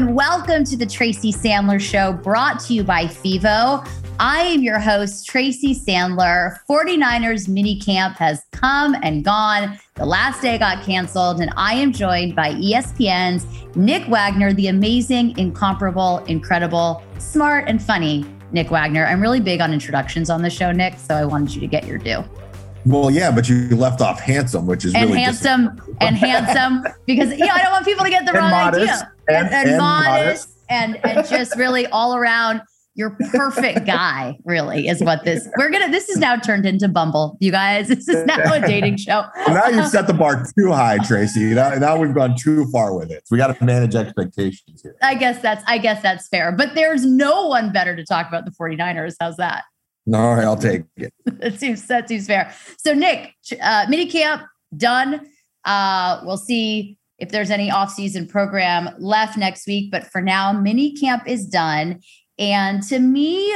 and welcome to the Tracy Sandler Show, brought to you by FIVO. I am your host, Tracy Sandler. 49ers mini camp has come and gone. The last day got canceled, and I am joined by ESPN's Nick Wagoner, the amazing, incomparable, incredible, smart, and funny Nick Wagoner. I'm really big on introductions on the show, Nick, so I wanted you to get your due. Well, yeah, but you left off handsome, which is and really handsome and handsome because you know I don't want people to get the wrong modest, idea and, and, and modest, modest. and and just really all around your perfect guy really is what this we're gonna this is now turned into bumble you guys this is now a dating show now you've set the bar too high, Tracy. Now, now we've gone too far with it. So we got to manage expectations here. i guess that's i guess that's fair but there's no one better to talk about the 49ers how's that All right, I'll take it. that seems that seems fair. So Nick, uh, mini camp done. Uh, we'll see if there's any off-season program left next week, but for now, mini camp is done. And to me,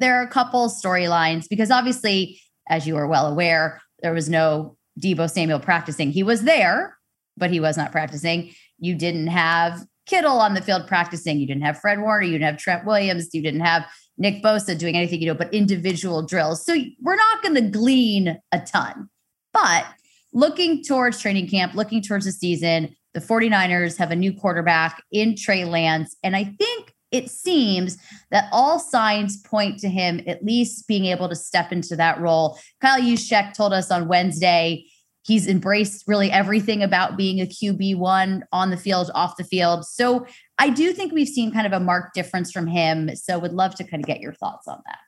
there are a couple storylines because obviously, as you are well aware, there was no Deebo Samuel practicing. He was there, but he was not practicing. You didn't have Kittle on the field practicing. You didn't have Fred Warner. You didn't have Trent Williams. You didn't have Nick Bosa doing anything, you know, but individual drills. So we're not going to glean a ton. But looking towards training camp, looking towards the season, the 49ers have a new quarterback in Trey Lance. And I think it seems that all signs point to him at least being able to step into that role. Kyle Juszczyk told us on Wednesday he's embraced really everything about being a QB1 on the field, off the field. So I do think we've seen kind of a marked difference from him. So would love to kind of get your thoughts on that.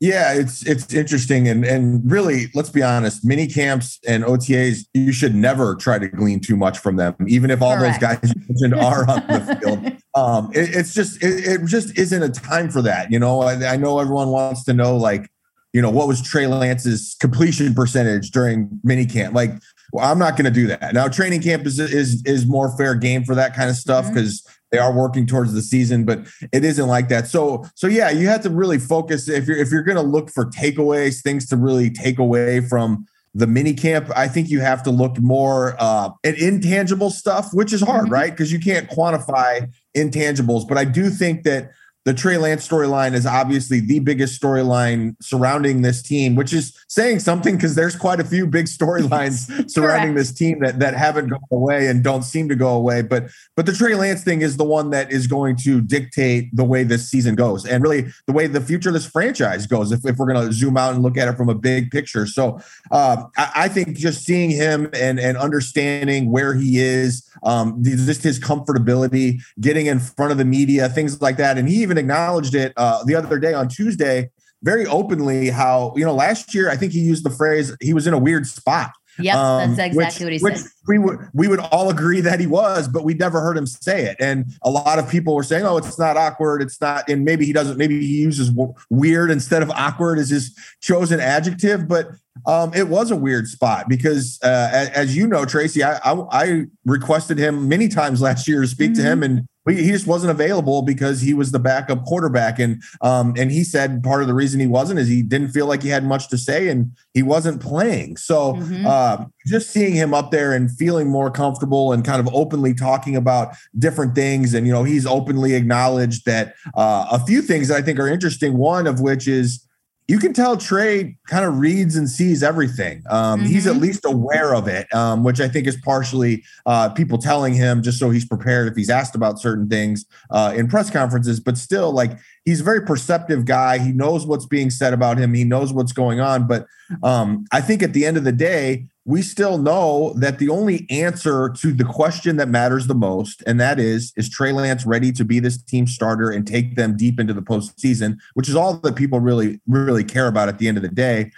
Yeah, it's it's interesting and and really, let's be honest, mini camps and OTAs, you should never try to glean too much from them, even if all Correct. those guys you mentioned are on the field. Um, it, it's just it, it just isn't a time for that. You know, I, I know everyone wants to know like, you know, what was Trey Lance's completion percentage during mini camp? Like, well, I'm not going to do that. Now, training camp is is is more fair game for that kind of stuff because they are working towards the season, but it isn't like that. So so yeah, you have to really focus if you're if you're going to look for takeaways, things to really take away from the mini camp. I think you have to look more uh, at intangible stuff, which is hard, Mhm. right? Because you can't quantify intangibles. But I do think that the Trey Lance storyline is obviously the biggest storyline surrounding this team, which is saying something because there's quite a few big storylines surrounding Correct. this team that that haven't gone away and don't seem to go away. But but the Trey Lance thing is the one that is going to dictate the way this season goes and really the way the future of this franchise goes. If, if we're going to zoom out and look at it from a big picture, so um, I, I think just seeing him and and understanding where he is, um, just his comfortability, getting in front of the media, things like that, and he even acknowledged it uh, the other day on Tuesday. Very openly, how you know last year I think he used the phrase he was in a weird spot. Yep, Um, that's exactly what he which said. We would we would all agree that he was, but we never heard him say it. And a lot of people were saying, "Oh, it's not awkward. It's not." And maybe he doesn't. Maybe he uses weird instead of awkward as his chosen adjective. But um, it was a weird spot because, uh, as, as you know, Tracy, I, I I requested him many times last year to speak to him, and we, he just wasn't available because he was the backup quarterback. And um, and he said part of the reason he wasn't is he didn't feel like he had much to say, and he wasn't playing. So Mhm. uh, just seeing him up there and feeling more comfortable and kind of openly talking about different things, and you know, he's openly acknowledged that uh, a few things that I think are interesting. One of which is you can tell Trey kind of reads and sees everything. Um, He's at Mhm. least aware of it, um, which I think is partially uh, people telling him just so he's prepared if he's asked about certain things uh, in press conferences. But still, like he's a very perceptive guy. He knows what's being said about him. He knows what's going on. But um, I think at the end of the day, we still know that the only answer to the question that matters the most, and that is, is Trey Lance ready to be this team starter and take them deep into the postseason, which is all that people really, really care about at the end of the day.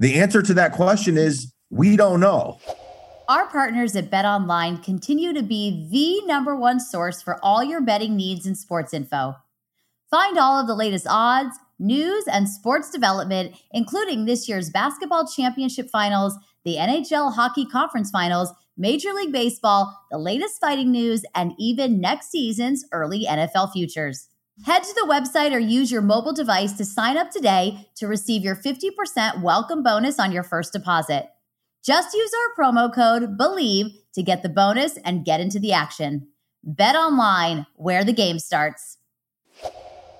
The answer to that question is we don't know. Our partners at Bet Online continue to be the number one source for all your betting needs and sports info. Find all of the latest odds, news, and sports development, including this year's basketball championship finals, the NHL hockey conference finals, Major League Baseball, the latest fighting news, and even next season's early NFL futures. Head to the website or use your mobile device to sign up today to receive your 50% welcome bonus on your first deposit. Just use our promo code BELIEVE to get the bonus and get into the action. Bet online where the game starts.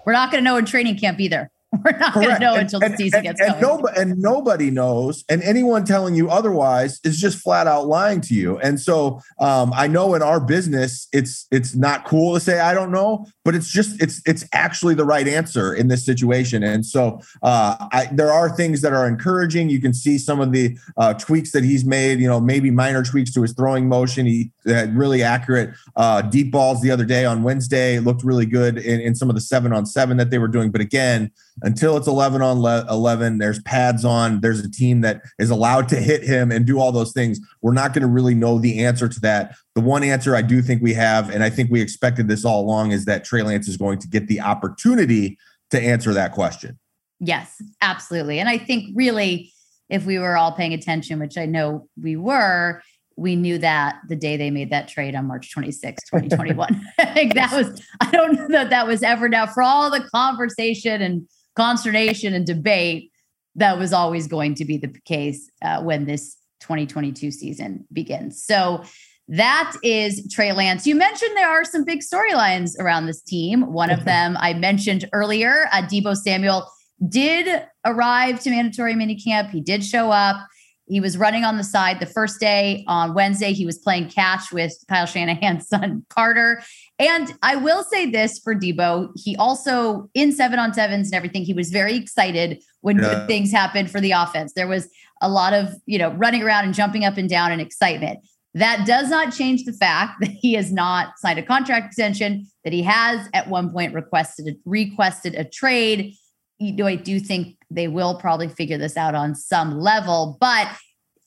We're not going to know in training camp either. We're not going to know and, until the season and, gets going. and nobody knows. And anyone telling you otherwise is just flat out lying to you. And so um, I know in our business, it's it's not cool to say I don't know, but it's just it's it's actually the right answer in this situation. And so uh, I, there are things that are encouraging. You can see some of the uh, tweaks that he's made. You know, maybe minor tweaks to his throwing motion. He had really accurate uh, deep balls the other day on Wednesday. It looked really good in, in some of the seven on seven that they were doing. But again until it's 11 on 11 there's pads on there's a team that is allowed to hit him and do all those things. We're not going to really know the answer to that. The one answer i do think we have and i think we expected this all along is that trey lance is going to get the opportunity to answer that question. Yes absolutely. And i think really if we were all paying attention which i know we were we knew that the day they made that trade on March 26, 2021. I think that was, I don't know that that was ever now. For all the conversation and consternation and debate, that was always going to be the case uh, when this 2022 season begins. So that is Trey Lance. You mentioned there are some big storylines around this team. One of them I mentioned earlier, uh, Deebo Samuel did arrive to mandatory minicamp. He did show up. He was running on the side the first day on Wednesday. He was playing catch with Kyle Shanahan's son, Carter. And I will say this for Deebo, he also in seven on sevens and everything, he was very excited when yeah. good things happened for the offense. There was a lot of, you know, running around and jumping up and down and excitement. That does not change the fact that he has not signed a contract extension, that he has at one point requested requested a trade. You I do think they will probably figure this out on some level, but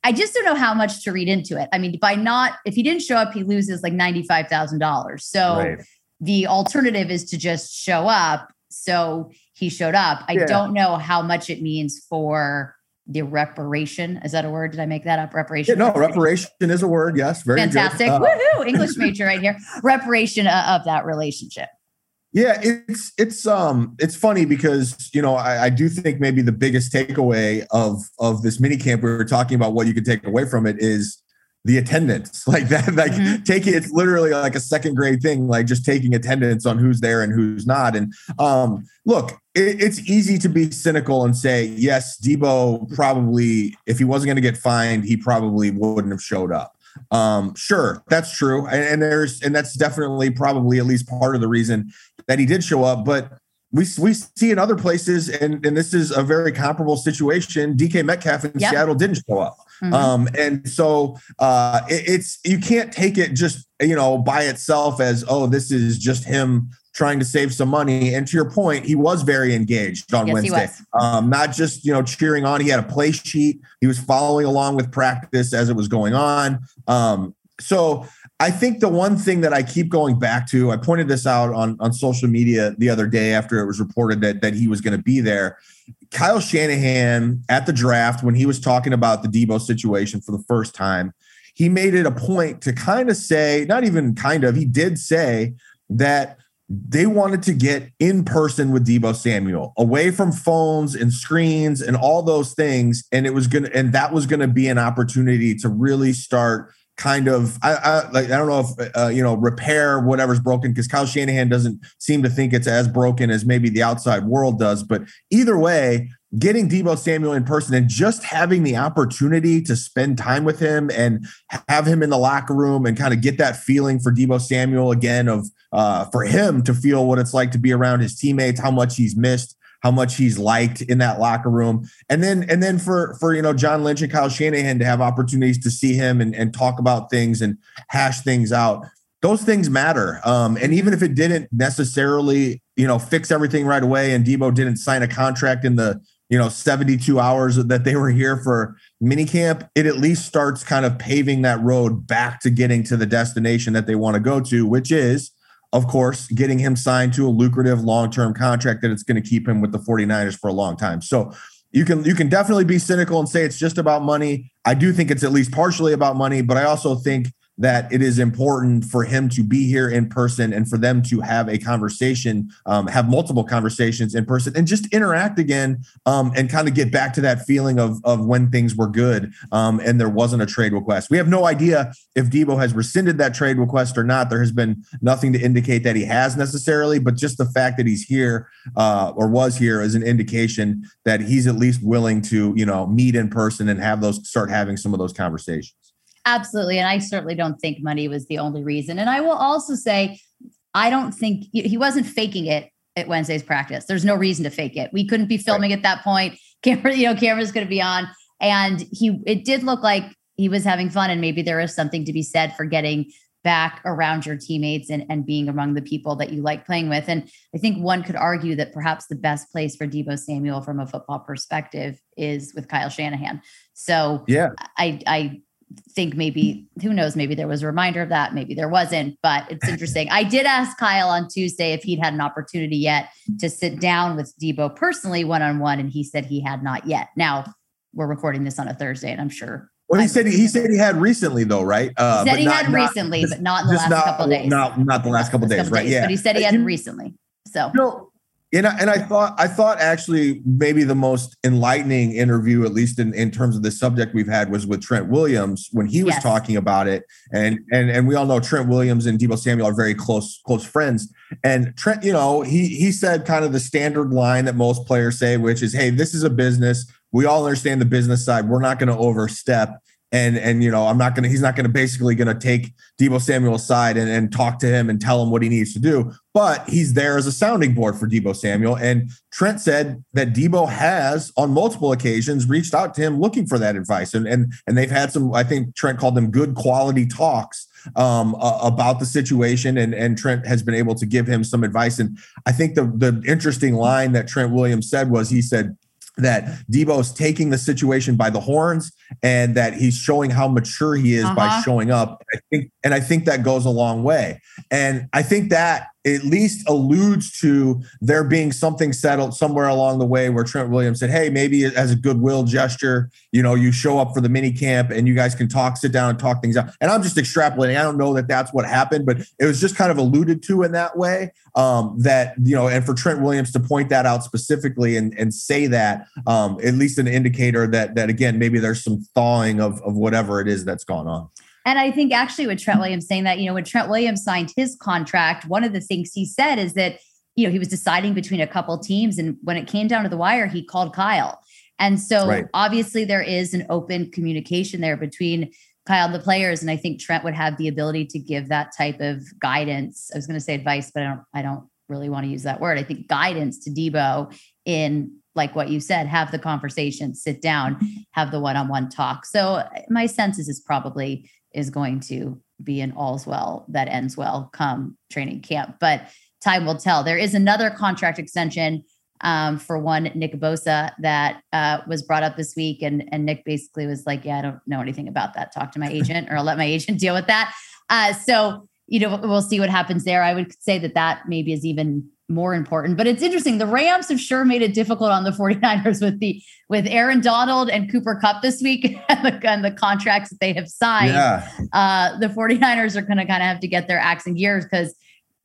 I just don't know how much to read into it. I mean, by not, if he didn't show up, he loses like $95,000. So right. the alternative is to just show up. So he showed up. I yeah. don't know how much it means for the reparation. Is that a word? Did I make that up? Reparation. Yeah, no, reparation is a word. Yes. Very fantastic. Uh, Woohoo. English major right here. Reparation uh, of that relationship. Yeah, it's it's um it's funny because you know I, I, do think maybe the biggest takeaway of of this mini camp we were talking about what you could take away from it is the attendance. Like that like mm-hmm. taking it's literally like a second grade thing like just taking attendance on who's there and who's not. And um look it, it's easy to be cynical and say yes deebo probably if he wasn't going to get fined he probably wouldn't have showed up. Um, sure, that's true, and, and, there's and that's definitely probably at least part of the reason that he did show up. But we we see in other places, and and this is a very comparable situation. DK Metcalf in yep. Seattle didn't show up, mm-hmm. um, and so uh, it, it's you can't take it just you know by itself as oh this is just him trying to save some money. And to your point, he was very engaged on yes, Wednesday. Um, not just you know cheering on. He had a play sheet. He was following along with practice as it was going on. Um, so I think the one thing that I keep going back to, I pointed this out on, on social media the other day after it was reported that, that he was going to be there. Kyle Shanahan at the draft, when he was talking about the Deebo situation for the first time, he made it a point to kind of say, not even kind of, he did say that they wanted to get in person with Deebo Samuel, away from phones and screens and all those things. And it was gonna, and that was gonna be an opportunity to really start kind of I, I like I don't know if uh, you know repair whatever's broken because Kyle Shanahan doesn't seem to think it's as broken as maybe the outside world does. But either way, getting Deebo Samuel in person and just having the opportunity to spend time with him and have him in the locker room and kind of get that feeling for Deebo Samuel again of uh, for him to feel what it's like to be around his teammates, how much he's missed, how much he's liked in that locker room, and then and then for for you know John Lynch and Kyle Shanahan to have opportunities to see him and, and talk about things and hash things out. Those things matter, um, and even if it didn't necessarily, you know, fix everything right away, and Deebo didn't sign a contract in the you know 72 hours that they were here for minicamp it at least starts kind of paving that road back to getting to the destination that they want to go to which is of course getting him signed to a lucrative long-term contract that it's going to keep him with the 49ers for a long time. So you can you can definitely be cynical and say it's just about money. I do think it's at least partially about money but i also think that it is important for him to be here in person and for them to have a conversation, um, have multiple conversations in person, and just interact again um, and kind of get back to that feeling of of when things were good um, and there wasn't a trade request. We have no idea if Deebo has rescinded that trade request or not. There has been nothing to indicate that he has necessarily, but just the fact that he's here uh, or was here is an indication that he's at least willing to you know meet in person and have those start having some of those conversations. Absolutely. And I certainly don't think money was the only reason. And I will also say, I don't think he wasn't faking it at Wednesday's practice. There's no reason to fake it. We couldn't be filming right. at that point. Camera, you know, camera's going to be on. And he, it did look like he was having fun. And maybe there is something to be said for getting back around your teammates and, and being among the people that you like playing with. And I think one could argue that perhaps the best place for Deebo Samuel from a football perspective is with Kyle Shanahan. So yeah, I I think maybe who knows maybe there was a reminder of that maybe there wasn't but it's interesting i did ask kyle on tuesday if he'd had an opportunity yet to sit down with deebo personally one-on-one and he said he had not yet now we're recording this on a thursday and i'm sure well, he said he, he said he had recently though, right? Uh, he said he not, had not, recently, just, but not in the last not, couple days. Not not the last couple days, couple right? Days, yeah, but he said he had recently. So no, and I, and I thought I thought actually maybe the most enlightening interview, at least in, in terms of the subject we've had, was with Trent Williams when he was yes. talking about it. And and and we all know Trent Williams and Deebo Samuel are very close close friends. And Trent, you know, he he said kind of the standard line that most players say, which is, "Hey, this is a business. We all understand the business side. We're not going to overstep." And and you know I'm not gonna he's not gonna basically gonna take Deebo Samuel aside and, and talk to him and tell him what he needs to do, but he's there as a sounding board for Deebo Samuel. And Trent said that Deebo has on multiple occasions reached out to him looking for that advice, and and and they've had some I think Trent called them good quality talks um, uh, about the situation, and and Trent has been able to give him some advice. And I think the the interesting line that Trent Williams said was he said that Deebo's taking the situation by the horns and that he's showing how mature he is uh-huh. by showing up. I think, and I think that goes a long way. And I think that at least alludes to there being something settled somewhere along the way where Trent Williams said, Hey, maybe as a goodwill gesture, you know, you show up for the mini camp and you guys can talk, sit down and talk things out. And I'm just extrapolating. I don't know that that's what happened, but it was just kind of alluded to in that way. Um, that, you know, and for Trent Williams to point that out specifically and, and say that, um, at least an indicator that, that again, maybe there's some thawing of, of whatever it is that's gone on. And I think actually with Trent Williams saying that, you know, when Trent Williams signed his contract, one of the things he said is that, you know, he was deciding between a couple teams. And when it came down to the wire, he called Kyle. And so right. obviously there is an open communication there between Kyle and the players. And I think Trent would have the ability to give that type of guidance. I was going to say advice, but I don't, I don't really want to use that word. I think guidance to Deebo in like what you said, have the conversation, sit down, have the one-on-one talk. So uh, my sense is is probably is going to be an all's well that ends well come training camp. But time will tell. There is another contract extension um, for one Nick Bosa that uh, was brought up this week, and and Nick basically was like, "Yeah, I don't know anything about that. Talk to my agent, or I'll let my agent deal with that." Uh, so you know, we'll see what happens there. I would say that that maybe is even more important. But it's interesting. The Rams have sure made it difficult on the 49ers with the with Aaron Donald and Cooper Kupp this week and the, and the contracts that they have signed. Yeah. Uh, the 49ers are going to kind of have to get their acts in gears because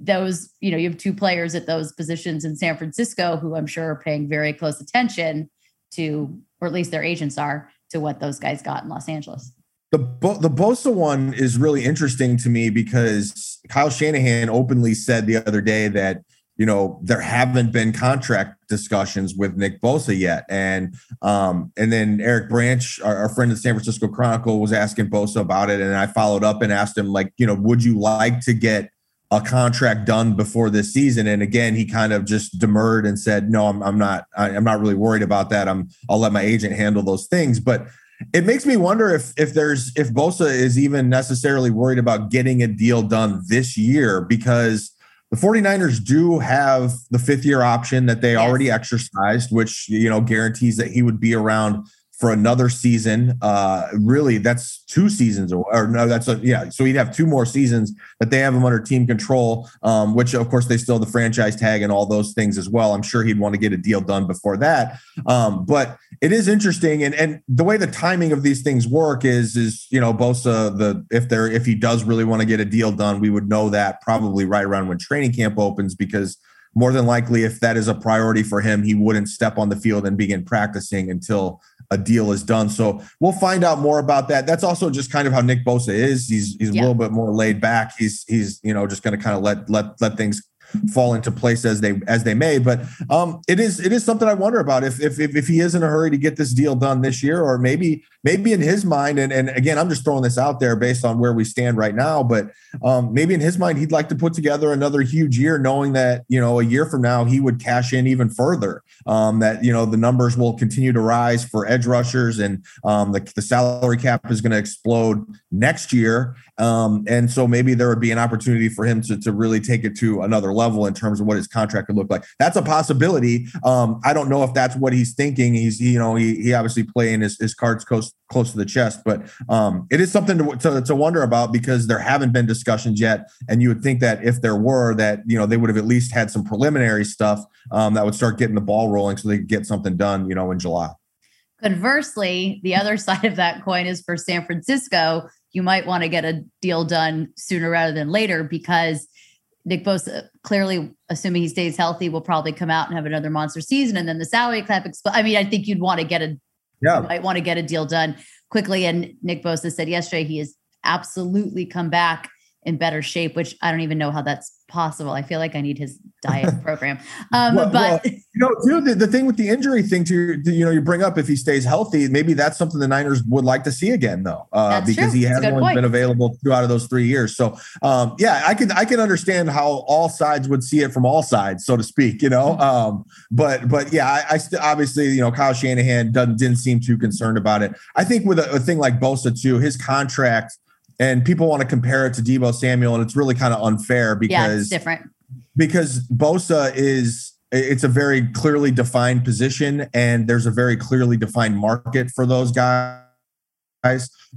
those, you know, you have two players at those positions in San Francisco who I'm sure are paying very close attention to, or at least their agents are, to what those guys got in Los Angeles. The the Bosa one is really interesting to me because Kyle Shanahan openly said the other day that you know, there haven't been contract discussions with Nick Bosa yet. And um, and then Eric Branch, our, our, friend at San Francisco Chronicle, was asking Bosa about it. And I followed up and asked him, like, you know, would you like to get a contract done before this season? And again, he kind of just demurred and said, no, I'm, I'm not, I, I'm not really worried about that. I'm, I'll let my agent handle those things. But it makes me wonder if if there's if Bosa is even necessarily worried about getting a deal done this year because the 49ers do have the fifth year option that they yes. already exercised, which, you know, guarantees that he would be around for another season. Uh, really, that's two seasons, or, or no, that's a, yeah. So he'd have two more seasons that they have him under team control, um, which of course they still the franchise tag and all those things as well. I'm sure he'd want to get a deal done before that. Um, but it is interesting, and and the way the timing of these things work is is you know Bosa the if there if he does really want to get a deal done, we would know that probably right around when training camp opens because more than likely, if that is a priority for him, he wouldn't step on the field and begin practicing until a deal is done. So we'll find out more about that. That's also just kind of how Nick Bosa is. He's he's yeah. a little bit more laid back. He's he's you know just going to kind of let let let things fall into place as they as they may. But um, it is it is something I wonder about if, if if if he is in a hurry to get this deal done this year, or maybe maybe in his mind, and and again, I'm just throwing this out there based on where we stand right now, but um, maybe in his mind, he'd like to put together another huge year, knowing that you know a year from now he would cash in even further. Um, that you know the numbers will continue to rise for edge rushers, and um, the the salary cap is going to explode next year, um, and so maybe there would be an opportunity for him to to really take it to another level in terms of what his contract could look like. That's a possibility. Um, I don't know if that's what he's thinking. He's you know he he obviously playing his, his cards close close to the chest, but um, it is something to, to, to wonder about because there haven't been discussions yet, and you would think that if there were, that you know they would have at least had some preliminary stuff um, that would start getting the ball rolling so they could get something done, you know, in July. Conversely, the other side of that coin is for San Francisco. You might want to get a deal done sooner rather than later because Nick Bosa clearly, assuming he stays healthy, will probably come out and have another monster season, and then the salary cap. I mean, I think you'd want to get a yeah, might want to get a deal done quickly. And Nick Bosa said yesterday he has absolutely come back in better shape, which I don't even know how that's possible. I feel like I need his diet program. Um, well, but well, you know, too, the, the thing with the injury thing to, you know, you bring up if he stays healthy, maybe that's something the Niners would like to see again, though, uh, because true. he has only point. been available two out of those three years. So, um, yeah, I can I can understand how all sides would see it from all sides, so to speak. You know, um, but but yeah, I, I st- obviously you know Kyle Shanahan doesn't didn't seem too concerned about it. I think with a, a thing like Bosa too, his contract and people want to compare it to Deebo Samuel, and it's really kind of unfair because yeah, it's different. Because Bosa is it's a very clearly defined position, and there's a very clearly defined market for those guys.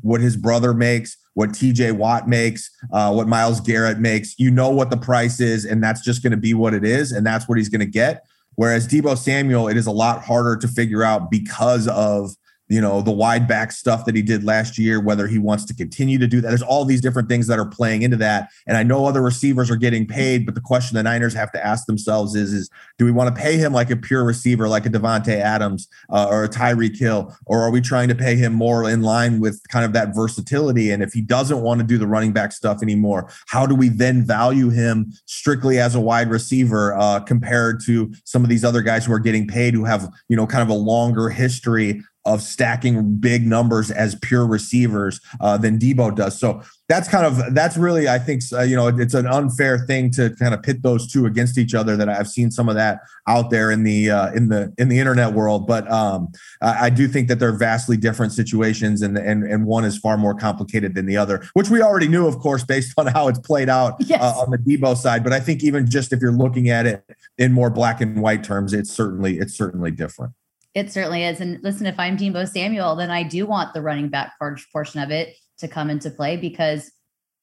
What his brother makes, what TJ Watt makes, uh, what Myles Garrett makes, you know what the price is, and that's just going to be what it is, and that's what he's going to get. Whereas Deebo Samuel, it is a lot harder to figure out because of you know, the wide back stuff that he did last year, whether he wants to continue to do that. There's all these different things that are playing into that. And I know other receivers are getting paid, but the question the Niners have to ask themselves is, is do we want to pay him like a pure receiver, like a Davante Adams uh, or a Tyreek Hill, or are we trying to pay him more in line with kind of that versatility? And if he doesn't want to do the running back stuff anymore, how do we then value him strictly as a wide receiver uh, compared to some of these other guys who are getting paid who have, you know, kind of a longer history of stacking big numbers as pure receivers uh, than Deebo does. So that's kind of that's really I think uh, you know it's an unfair thing to kind of pit those two against each other. That I've seen some of that out there in the uh, in the in the internet world, but um, I, I, do think that they're vastly different situations, and and and one is far more complicated than the other, which we already knew, of course, based on how it's played out uh, yes. uh, on the Deebo side. But I think even just if you're looking at it in more black and white terms, it's certainly it's certainly different. It certainly is. And listen, if I'm Deebo Samuel, then I do want the running back portion of it to come into play because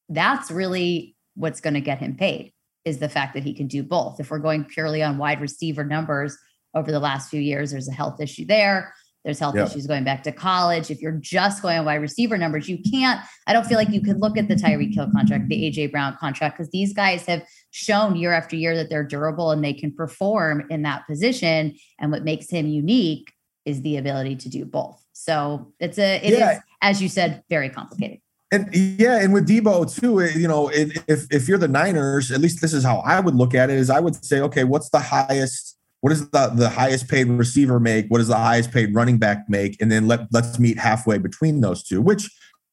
that's really what's going to get him paid is the fact that he can do both. If we're going purely on wide receiver numbers over the last few years, there's a health issue there. There's health issues going back to college. If you're just going on wide receiver numbers, you can't. I don't feel like you could look at the Tyreek Hill contract, the AJ Brown contract, because these guys have shown year after year that they're durable and they can perform in that position. And what makes him unique is the ability to do both. So it's a it yeah. is, as you said, very complicated. And yeah, and with Deebo too, you know, if if you're the Niners, at least this is how I would look at it: is I would say, okay, what's the highest what does the, the highest paid receiver make? What does the highest paid running back make? And then let, let's meet halfway between those two, which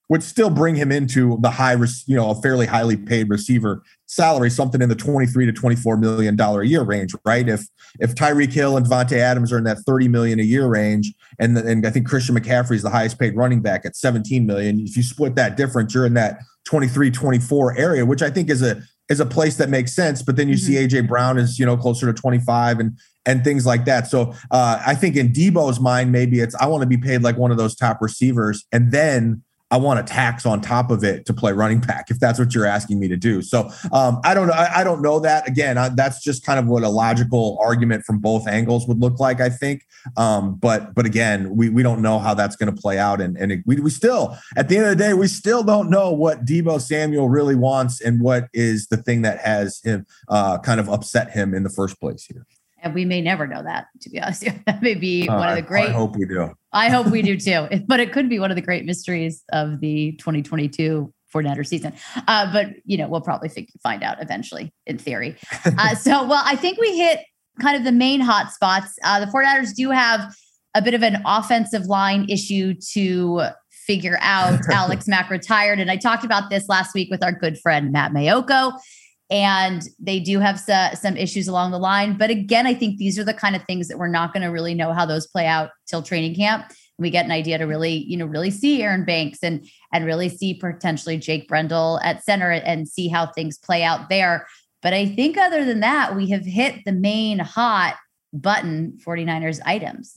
would still bring him into the high, you know, a fairly highly paid receiver salary, something in the 23 to 24 million dollar a year range, right? If if Tyreek Hill and Davante Adams are in that 30 million a year range, and, and I think Christian McCaffrey is the highest paid running back at 17 million, if you split that difference, you're in that 23, 24 area, which I think is a is a place that makes sense. But then you mm-hmm. see AJ Brown is, you know, closer to 25 and and things like that. So uh, I think in Deebo's mind, maybe it's I want to be paid like one of those top receivers, and then I want a tax on top of it to play running back if that's what you're asking me to do. So um, I don't know. I, I, don't know that. Again, I, that's just kind of what a logical argument from both angles would look like. I think, um, but but again, we we don't know how that's going to play out, and and it, we we still at the end of the day we still don't know what Deebo Samuel really wants and what is the thing that has him uh, kind of upset him in the first place here and we may never know that to be honest. That may be uh, one of the great i hope we do. I hope we do too. But it could be one of the great mysteries of the 2022 49er season. Uh, but you know we'll probably find out eventually in theory. Uh, so well i think we hit kind of the main hot spots. Uh, the 49ers do have a bit of an offensive line issue to figure out. Alex mack retired and i talked about this last week with our good friend matt Maiocco and they do have some issues along the line. But again, I think these are the kind of things that we're not going to really know how those play out till training camp. We get an idea to really, you know, really see Aaron Banks and and really see potentially Jake Brendel at center and see how things play out there. But I think other than that, we have hit the main hot button 49ers items.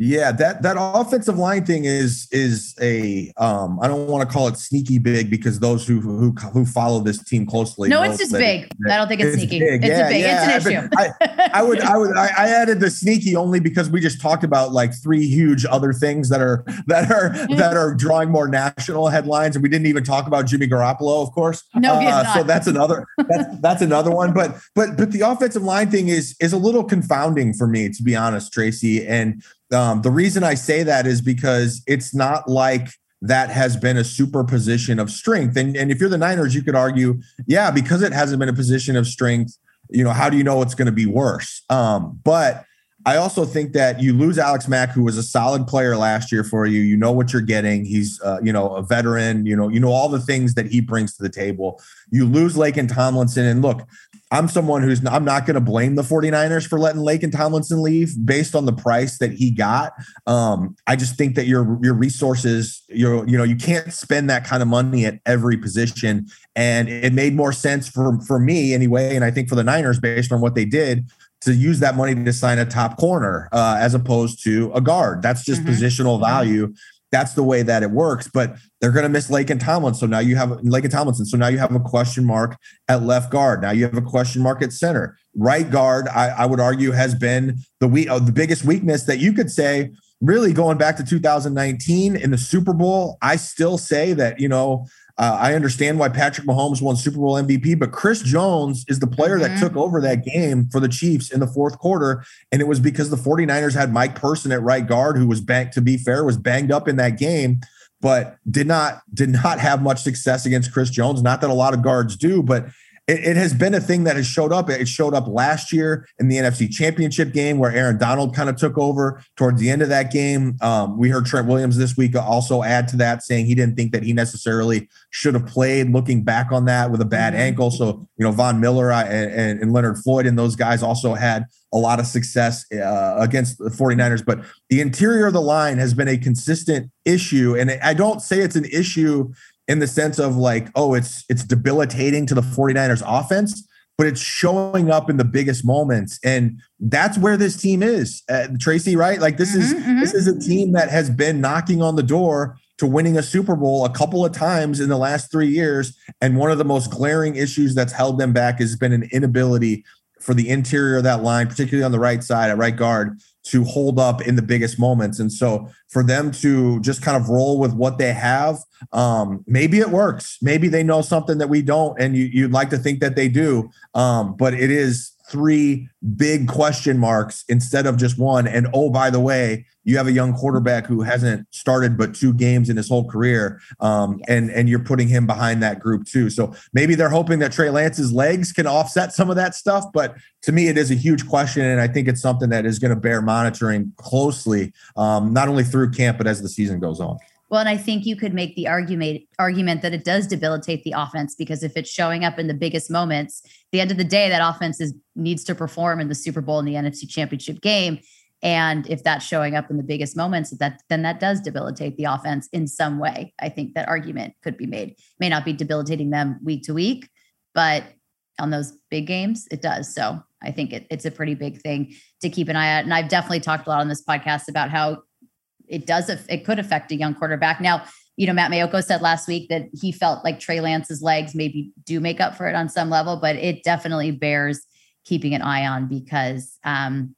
Yeah, that that offensive line thing is is a um I don't want to call it sneaky big because those who who who follow this team closely. No, it's just big. I don't think it's, it's sneaky. Big. It's yeah, big. Yeah. It's an issue. I, I, would I would I, I, added the sneaky only because we just talked about like three huge other things that are that are that are drawing more national headlines, and we didn't even talk about Jimmy Garoppolo, of course. No, uh, so that's another that's that's another one. But but but the offensive line thing is is a little confounding for me to be honest, Tracy, and um, the reason I say that is because it's not like that has been a super position of strength. And, and if you're the Niners, you could argue, yeah, because it hasn't been a position of strength, you know, how do you know it's going to be worse? Um, but I also think that you lose Alex Mack, who was a solid player last year for you. You know what you're getting. He's, uh, you know, a veteran. You know, you know all the things that he brings to the table. You lose Laken Tomlinson, and look, I'm someone who's I'm not going to blame the 49ers for letting Laken Tomlinson leave based on the price that he got. Um, I just think that your your resources, you you know, you can't spend that kind of money at every position. And it made more sense for for me anyway, and I think for the Niners based on what they did to use that money to sign a top corner uh, as opposed to a guard. That's just mm-hmm. positional value that's the way that it works. But they're going to miss Laken Tomlinson. So now you have Laken Tomlinson. So now you have a question mark at left guard. Now you have a question mark at center. Right guard, I, I would argue, has been the we uh, the biggest weakness that you could say. Really, going back to 2019 in the Super Bowl, I still say that you know uh, I understand why Patrick Mahomes won Super Bowl MVP, but Chris Jones is the player mm-hmm. that took over that game for the Chiefs in the fourth quarter. And it was because the 49ers had Mike Person at right guard, who was back, to be fair, was banged up in that game, but did not did not have much success against Chris Jones. Not that a lot of guards do, but it, it, has been a thing that has showed up. It showed up last year in the NFC Championship game where Aaron Donald kind of took over towards the end of that game. Um, we heard Trent Williams this week also add to that, saying he didn't think that he necessarily should have played. Looking back on that with a bad mm-hmm. ankle, so you know Von Miller uh, and, and, and Leonard Floyd and those guys also had a lot of success uh, against the 49ers. But the interior of the line has been a consistent issue, and I don't say it's an issue in the sense of like, oh, it's it's debilitating to the 49ers offense, but it's showing up in the biggest moments. And that's where this team is. Uh, Tracy, right? Like this mm-hmm, is mm-hmm. this is a team that has been knocking on the door to winning a Super Bowl a couple of times in the last 3 years and one of the most glaring issues that's held them back has been an inability for the interior of that line, particularly on the right side at right guard, to hold up in the biggest moments. And so for them to just kind of roll with what they have, um, maybe it works. Maybe they know something that we don't, and you, would like to think that they do. Um, but it is three big question marks instead of just one. And oh, by the way, you have a young quarterback who hasn't started but two games in his whole career, um, and and you're putting him behind that group too. So maybe they're hoping that Trey Lance's legs can offset some of that stuff. But to me, it is a huge question, and I think it's something that is going to bear monitoring closely, um, not only through camp but as the season goes on. Well, and I think you could make the argument argument that it does debilitate the offense because if it's showing up in the biggest moments, the end of the day, that offense is needs to perform in the Super Bowl and the NFC Championship game. And if that's showing up in the biggest moments, that then that does debilitate the offense in some way. I think that argument could be made. May not be debilitating them week to week, but on those big games, it does. So I think it, it's a pretty big thing to keep an eye out. And I've definitely talked a lot on this podcast about how it does it could affect a young quarterback. Now, you know, Matt Maiocco said last week that he felt like Trey Lance's legs maybe do make up for it on some level, but it definitely bears keeping an eye on because um,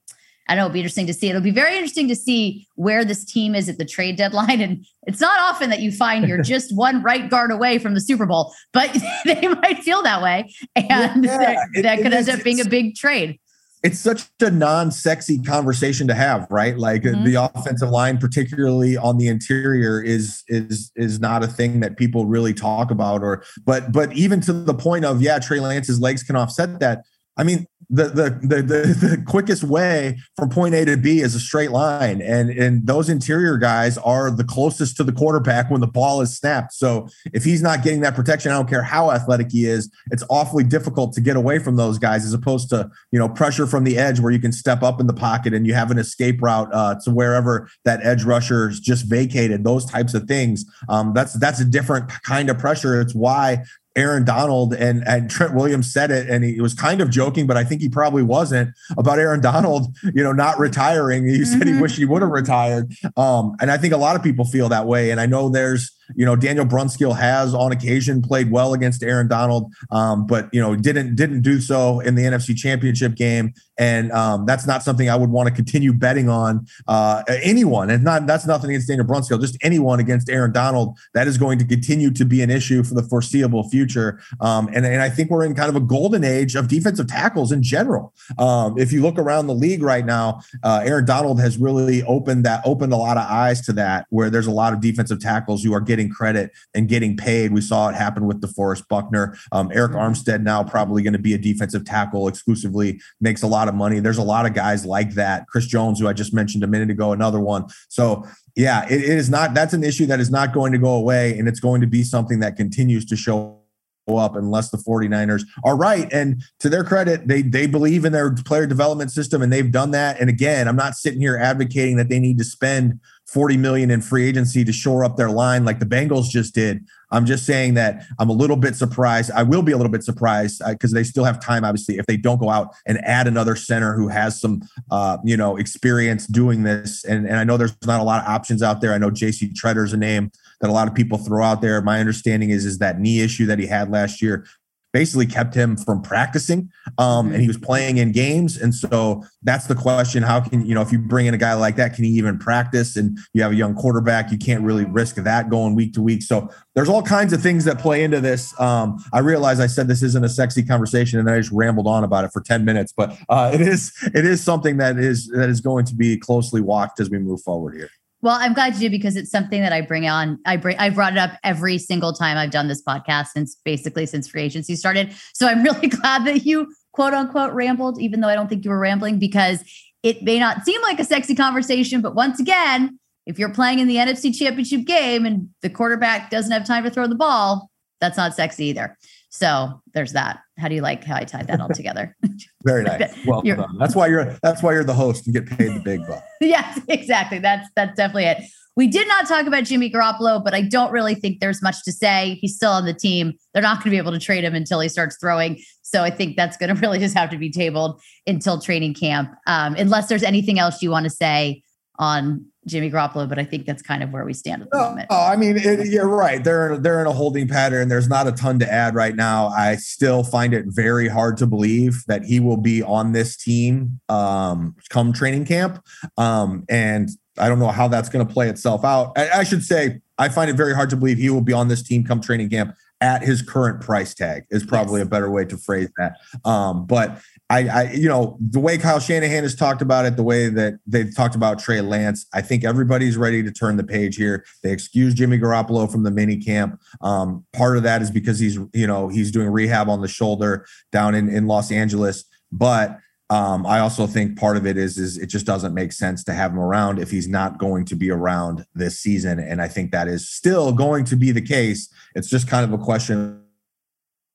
I know it'll be interesting to see. It'll be very interesting to see where this team is at the trade deadline. And it's not often that you find you're just one right guard away from the Super Bowl, but they might feel that way. And yeah, it, that could end up being a big trade it's such a non-sexy conversation to have right like mm-hmm. the offensive line particularly on the interior is is is not a thing that people really talk about or but but even to the point of yeah trey lance's legs can offset that I mean, the, the the the the, quickest way from point A to B is a straight line, and and those interior guys are the closest to the quarterback when the ball is snapped. So if he's not getting that protection, I don't care how athletic he is, it's awfully difficult to get away from those guys as opposed to you know pressure from the edge where you can step up in the pocket and you have an escape route uh, to wherever that edge rusher is just vacated. Those types of things. Um, that's that's a different kind of pressure. It's why Aaron Donald and, and Trent Williams said it, and he was kind of joking, but I think he probably wasn't about Aaron Donald, you know, not retiring. He said mm-hmm. he wished he would have retired. Um, and I think a lot of people feel that way. And I know there's you know, Daniel Brunskill has on occasion played well against Aaron Donald, um, but you know, didn't didn't do so in the NFC Championship game, and um, that's not something I would want to continue betting on uh, anyone. And not that's nothing against Daniel Brunskill, just anyone against Aaron Donald. That is going to continue to be an issue for the foreseeable future. Um, and and I think we're in kind of a golden age of defensive tackles in general. Um, if you look around the league right now, uh, Aaron Donald has really opened that opened a lot of eyes to that, where there's a lot of defensive tackles who are getting getting credit and getting paid. We saw it happen with DeForest Buckner. Um, Arik mm-hmm. Armstead now probably going to be a defensive tackle exclusively, makes a lot of money. There's a lot of guys like that. Chris Jones, who I just mentioned a minute ago, another one. So yeah, it, it is not. That's an issue that is not going to go away, and it's going to be something that continues to show up unless the 49ers are right. And to their credit, they they believe in their player development system and they've done that. And again, I'm not sitting here advocating that they need to spend 40 million in free agency to shore up their line like the Bengals just did. I'm just saying that I'm a little bit surprised. I will be a little bit surprised because uh, they still have time, obviously, if they don't go out and add another center who has some, uh, you know, experience doing this. And, and I know there's not a lot of options out there. I know JC is a name that a lot of people throw out there. My understanding is is that knee issue that he had last year basically kept him from practicing um, and he mm-hmm. was playing in games. And so that's the question how can you know if you bring in a guy like that can he even practice? And you have a young quarterback you can't really risk that going week to week. So there's all kinds of things that play into this. Um, i realize i said this isn't a sexy conversation and i just rambled on about it for 10 minutes but uh, it is it is something that is that is going to be closely watched as we move forward here well, I'm glad you do because it's something that I bring on. I bring I brought it up every single time I've done this podcast since basically since free agency started. So I'm really glad that you quote unquote rambled, even though I don't think you were rambling, because it may not seem like a sexy conversation, but once again, if you're playing in the NFC championship game and the quarterback doesn't have time to throw the ball, that's not sexy either. So there's that. How do you like how I tied that all together? Very nice. Well done. That's why you're that's why you're the host and get paid the big bucks. yes, exactly. That's that's definitely it. We did not talk about Jimmy Garoppolo, but I don't really think there's much to say. He's still on the team. They're not going to be able to trade him until he starts throwing. So I think that's going to really just have to be tabled until training camp, um, unless there's anything else you want to say on Jimmy Garoppolo, but I think that's kind of where we stand at the moment. Oh, I mean, it, you're right. They're they're in a holding pattern. There's not a ton to add right now. I still find it very hard to believe that he will be on this team um, come training camp. Um, and I don't know how that's going to play itself out. I, I should say I find it very hard to believe he will be on this team come training camp at his current price tag is probably yes. a better way to phrase that. Um, but I, I, you know, the way Kyle Shanahan has talked about it, the way that they've talked about Trey Lance, I think everybody's ready to turn the page here. They excuse Jimmy Garoppolo from the mini camp. Um, part of that is because he's, you know, he's doing rehab on the shoulder down in, in Los Angeles. But um, I also think part of it is is it just doesn't make sense to have him around if he's not going to be around this season, and I think that is still going to be the case. It's just kind of a question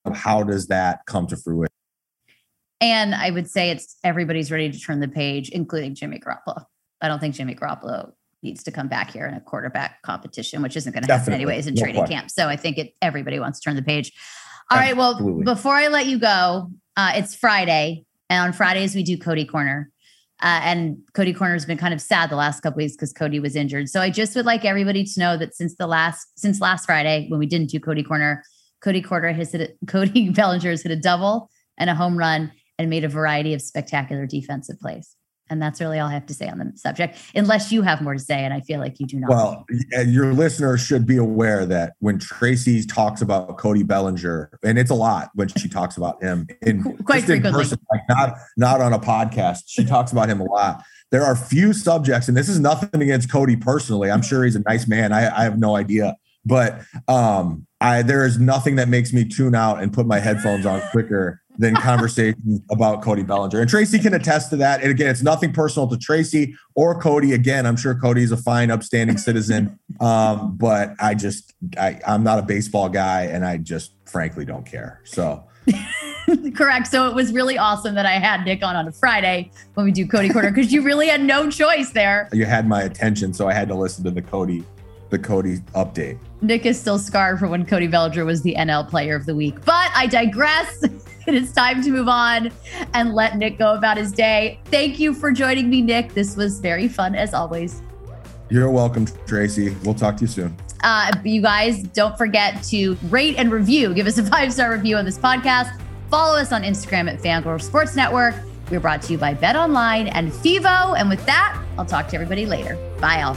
of how does that come to fruition. And I would say it's everybody's ready to turn the page, including Jimmy Garoppolo. I don't think Jimmy Garoppolo needs to come back here in a quarterback competition, which isn't going to happen anyways in no training question. camp. So I think it everybody wants to turn the page. All right. Well, Absolutely. before I let you go, uh, it's Friday, and on Fridays we do Cody Corner. Uh, and Cody Corner has been kind of sad the last couple weeks because Cody was injured. So I just would like everybody to know that since the last since last Friday when we didn't do Cody Corner, Cody Corner has hit a, Cody Bellinger has hit a double and a home run and made a variety of spectacular defensive plays. And that's really all I have to say on the subject, unless you have more to say. And I feel like you do not. Well, your listeners should be aware that when Tracy talks about Cody Bellinger, and it's a lot when she talks about him in quite frequently, in person, like not not on a podcast. She talks about him a lot. There are few subjects, and this is nothing against Cody personally. I'm sure he's a nice man. I, I have no idea, but um, I there is nothing that makes me tune out and put my headphones on quicker than conversations about Cody Bellinger. And Tracy can attest to that. And again, it's nothing personal to Tracy or Cody. Again, I'm sure Cody's a fine, upstanding citizen. Um, but I just, I, I'm not a baseball guy and I just frankly don't care. So. Correct. So it was really awesome that I had Nick on on a Friday when we do Cody Corner because you really had no choice there. You had my attention, so I had to listen to the Cody the Cody update. Nick is still scarred for when Cody Bellinger was the NL Player of the Week, but I digress. it is time to move on and let Nick go about his day. Thank you for joining me, Nick. This was very fun as always. You're welcome, Tracy. We'll talk to you soon. Uh, you guys, don't forget to rate and review. Give us a five star review on this podcast. Follow us on Instagram at Fangirl Sports Network. We're brought to you by Bet Online and Fivo. And with that, I'll talk to everybody later. Bye, all.